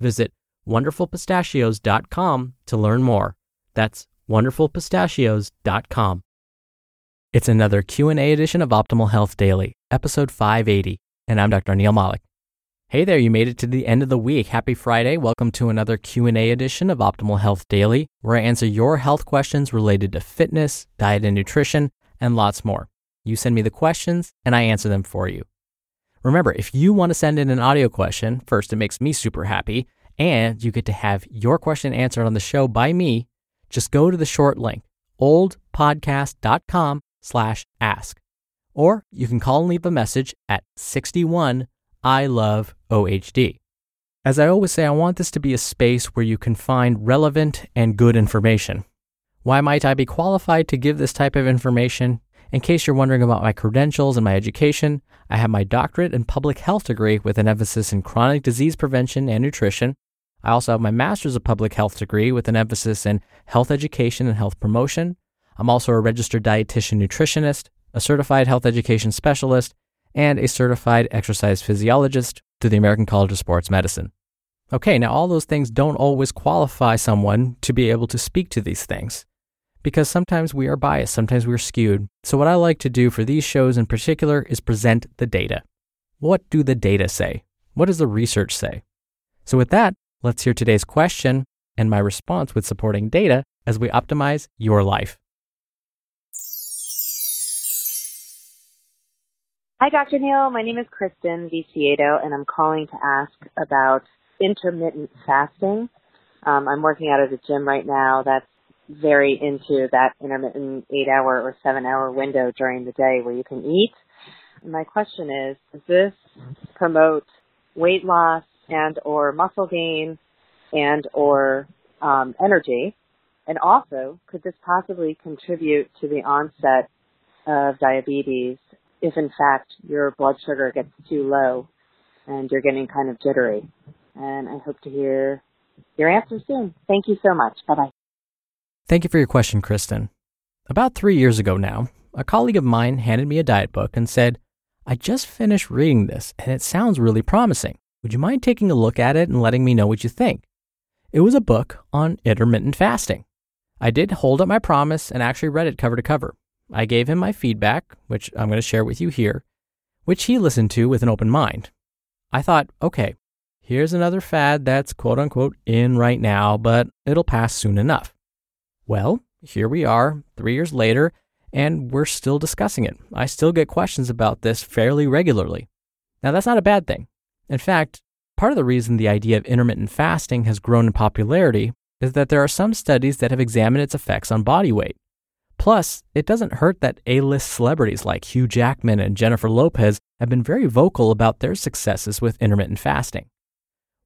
Visit wonderfulpistachios.com to learn more. That's wonderfulpistachios.com. It's another Q&A edition of Optimal Health Daily, episode 580, and I'm Dr. Neal Malik. Hey there, you made it to the end of the week. Happy Friday. Welcome to another Q&A edition of Optimal Health Daily, where I answer your health questions related to fitness, diet and nutrition, and lots more. You send me the questions and I answer them for you. Remember, if you want to send in an audio question, first it makes me super happy and you get to have your question answered on the show by me. Just go to the short link, oldpodcast.com slash ask. Or you can call and leave a message at 61 I love OHD. As I always say, I want this to be a space where you can find relevant and good information. Why might I be qualified to give this type of information? In case you're wondering about my credentials and my education, I have my doctorate in public health degree with an emphasis in chronic disease prevention and nutrition. I also have my master's of public health degree with an emphasis in health education and health promotion. I'm also a registered dietitian nutritionist, a certified health education specialist, and a certified exercise physiologist through the American College of Sports Medicine. Okay, now all those things don't always qualify someone to be able to speak to these things because sometimes we are biased, sometimes we're skewed. So, what I like to do for these shows in particular is present the data. What do the data say? What does the research say? So, with that, let's hear today's question and my response with supporting data as we optimize your life. Hi, Dr. Neal. My name is Kristen Viciedo, and I'm calling to ask about intermittent fasting. Um, I'm working out at a gym right now that's very into that intermittent eight hour or seven hour window during the day where you can eat. My question is, does this promote weight loss and or muscle gain and or um, energy? And also, could this possibly contribute to the onset of diabetes if in fact your blood sugar gets too low and you're getting kind of jittery. And I hope to hear your answer soon. Thank you so much. Bye bye. Thank you for your question, Kristen. About three years ago now, a colleague of mine handed me a diet book and said, I just finished reading this and it sounds really promising. Would you mind taking a look at it and letting me know what you think? It was a book on intermittent fasting. I did hold up my promise and actually read it cover to cover. I gave him my feedback, which I'm going to share with you here, which he listened to with an open mind. I thought, okay, here's another fad that's quote unquote in right now, but it'll pass soon enough. Well, here we are, three years later, and we're still discussing it. I still get questions about this fairly regularly. Now, that's not a bad thing. In fact, part of the reason the idea of intermittent fasting has grown in popularity is that there are some studies that have examined its effects on body weight. Plus, it doesn't hurt that A list celebrities like Hugh Jackman and Jennifer Lopez have been very vocal about their successes with intermittent fasting.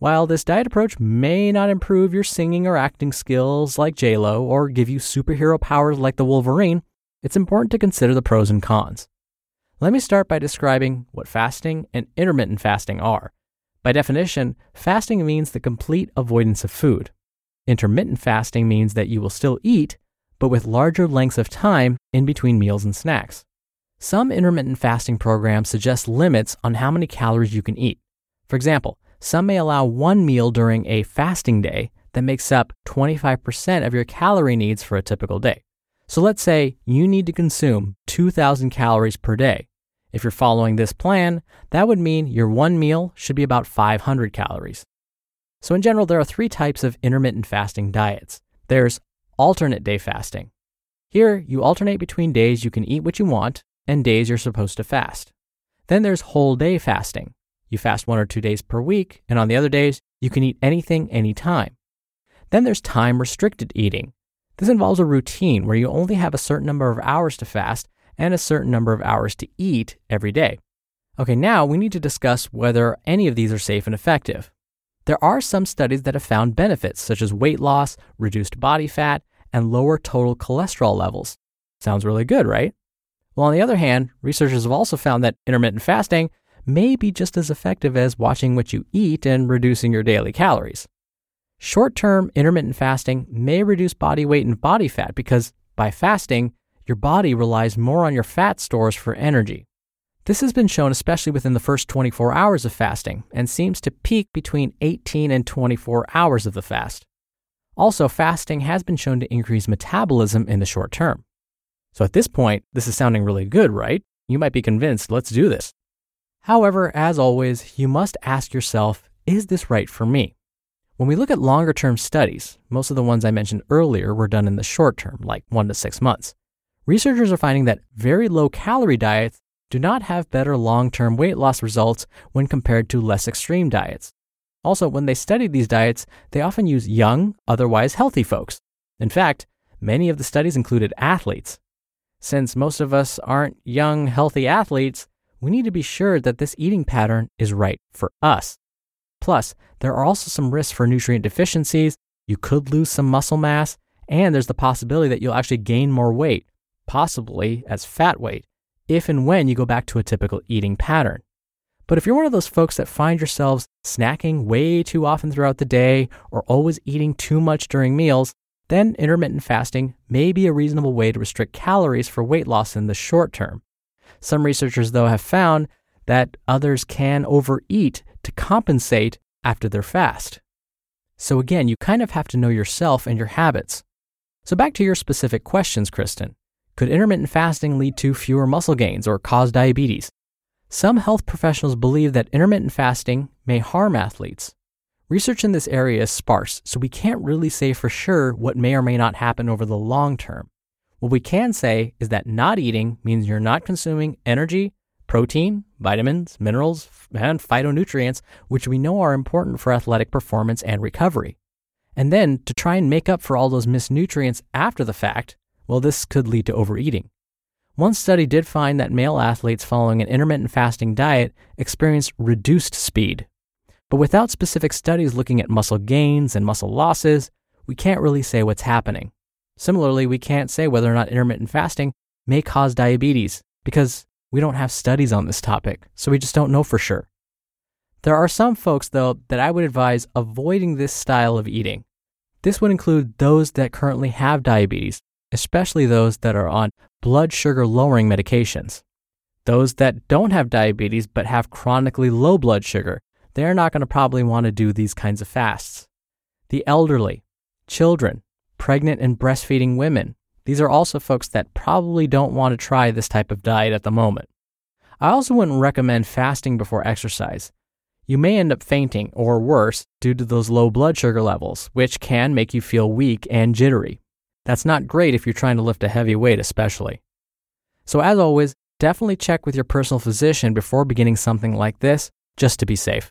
While this diet approach may not improve your singing or acting skills like JLo or give you superhero powers like the Wolverine, it's important to consider the pros and cons. Let me start by describing what fasting and intermittent fasting are. By definition, fasting means the complete avoidance of food. Intermittent fasting means that you will still eat, but with larger lengths of time in between meals and snacks. Some intermittent fasting programs suggest limits on how many calories you can eat. For example, some may allow one meal during a fasting day that makes up 25% of your calorie needs for a typical day. So let's say you need to consume 2,000 calories per day. If you're following this plan, that would mean your one meal should be about 500 calories. So, in general, there are three types of intermittent fasting diets. There's alternate day fasting. Here, you alternate between days you can eat what you want and days you're supposed to fast. Then there's whole day fasting. You fast one or two days per week, and on the other days, you can eat anything anytime. Then there's time restricted eating. This involves a routine where you only have a certain number of hours to fast and a certain number of hours to eat every day. Okay, now we need to discuss whether any of these are safe and effective. There are some studies that have found benefits, such as weight loss, reduced body fat, and lower total cholesterol levels. Sounds really good, right? Well, on the other hand, researchers have also found that intermittent fasting may be just as effective as watching what you eat and reducing your daily calories. Short term intermittent fasting may reduce body weight and body fat because by fasting, your body relies more on your fat stores for energy. This has been shown especially within the first 24 hours of fasting and seems to peak between 18 and 24 hours of the fast. Also, fasting has been shown to increase metabolism in the short term. So at this point, this is sounding really good, right? You might be convinced, let's do this. However, as always, you must ask yourself, is this right for me? When we look at longer term studies, most of the ones I mentioned earlier were done in the short term, like one to six months. Researchers are finding that very low calorie diets do not have better long term weight loss results when compared to less extreme diets. Also, when they study these diets, they often use young, otherwise healthy folks. In fact, many of the studies included athletes. Since most of us aren't young, healthy athletes, we need to be sure that this eating pattern is right for us. Plus, there are also some risks for nutrient deficiencies. You could lose some muscle mass, and there's the possibility that you'll actually gain more weight, possibly as fat weight if and when you go back to a typical eating pattern. But if you're one of those folks that find yourselves snacking way too often throughout the day or always eating too much during meals, then intermittent fasting may be a reasonable way to restrict calories for weight loss in the short term. Some researchers, though, have found that others can overeat to compensate after their fast. So, again, you kind of have to know yourself and your habits. So, back to your specific questions, Kristen. Could intermittent fasting lead to fewer muscle gains or cause diabetes? Some health professionals believe that intermittent fasting may harm athletes. Research in this area is sparse, so we can't really say for sure what may or may not happen over the long term. What we can say is that not eating means you're not consuming energy, protein, vitamins, minerals, and phytonutrients, which we know are important for athletic performance and recovery. And then to try and make up for all those missed nutrients after the fact, well, this could lead to overeating. One study did find that male athletes following an intermittent fasting diet experienced reduced speed. But without specific studies looking at muscle gains and muscle losses, we can't really say what's happening. Similarly, we can't say whether or not intermittent fasting may cause diabetes because we don't have studies on this topic, so we just don't know for sure. There are some folks, though, that I would advise avoiding this style of eating. This would include those that currently have diabetes especially those that are on blood sugar lowering medications. Those that don't have diabetes but have chronically low blood sugar, they're not going to probably want to do these kinds of fasts. The elderly, children, pregnant and breastfeeding women, these are also folks that probably don't want to try this type of diet at the moment. I also wouldn't recommend fasting before exercise. You may end up fainting or worse due to those low blood sugar levels, which can make you feel weak and jittery. That's not great if you're trying to lift a heavy weight, especially. So, as always, definitely check with your personal physician before beginning something like this, just to be safe.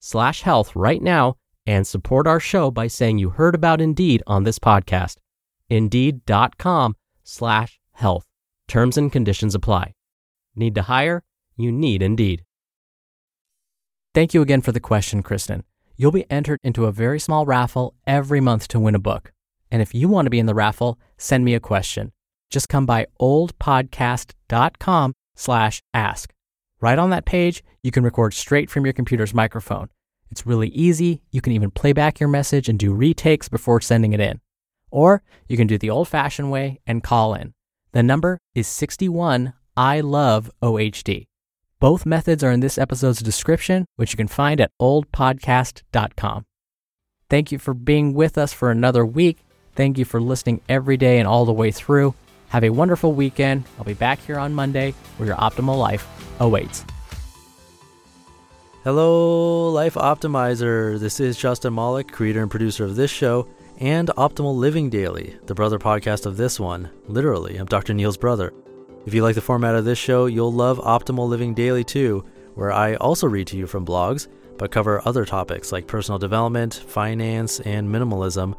slash health right now and support our show by saying you heard about Indeed on this podcast. Indeed.com slash health. Terms and conditions apply. Need to hire? You need Indeed. Thank you again for the question, Kristen. You'll be entered into a very small raffle every month to win a book. And if you want to be in the raffle, send me a question. Just come by oldpodcast.com slash ask. Right on that page, you can record straight from your computer's microphone. It's really easy. You can even play back your message and do retakes before sending it in. Or you can do the old fashioned way and call in. The number is 61 I love OHD. Both methods are in this episode's description, which you can find at oldpodcast.com. Thank you for being with us for another week. Thank you for listening every day and all the way through. Have a wonderful weekend. I'll be back here on Monday where your optimal life awaits. Hello, Life Optimizer. This is Justin Malik, creator and producer of this show and Optimal Living Daily, the brother podcast of this one. Literally, I'm Dr. Neal's brother. If you like the format of this show, you'll love Optimal Living Daily too, where I also read to you from blogs, but cover other topics like personal development, finance, and minimalism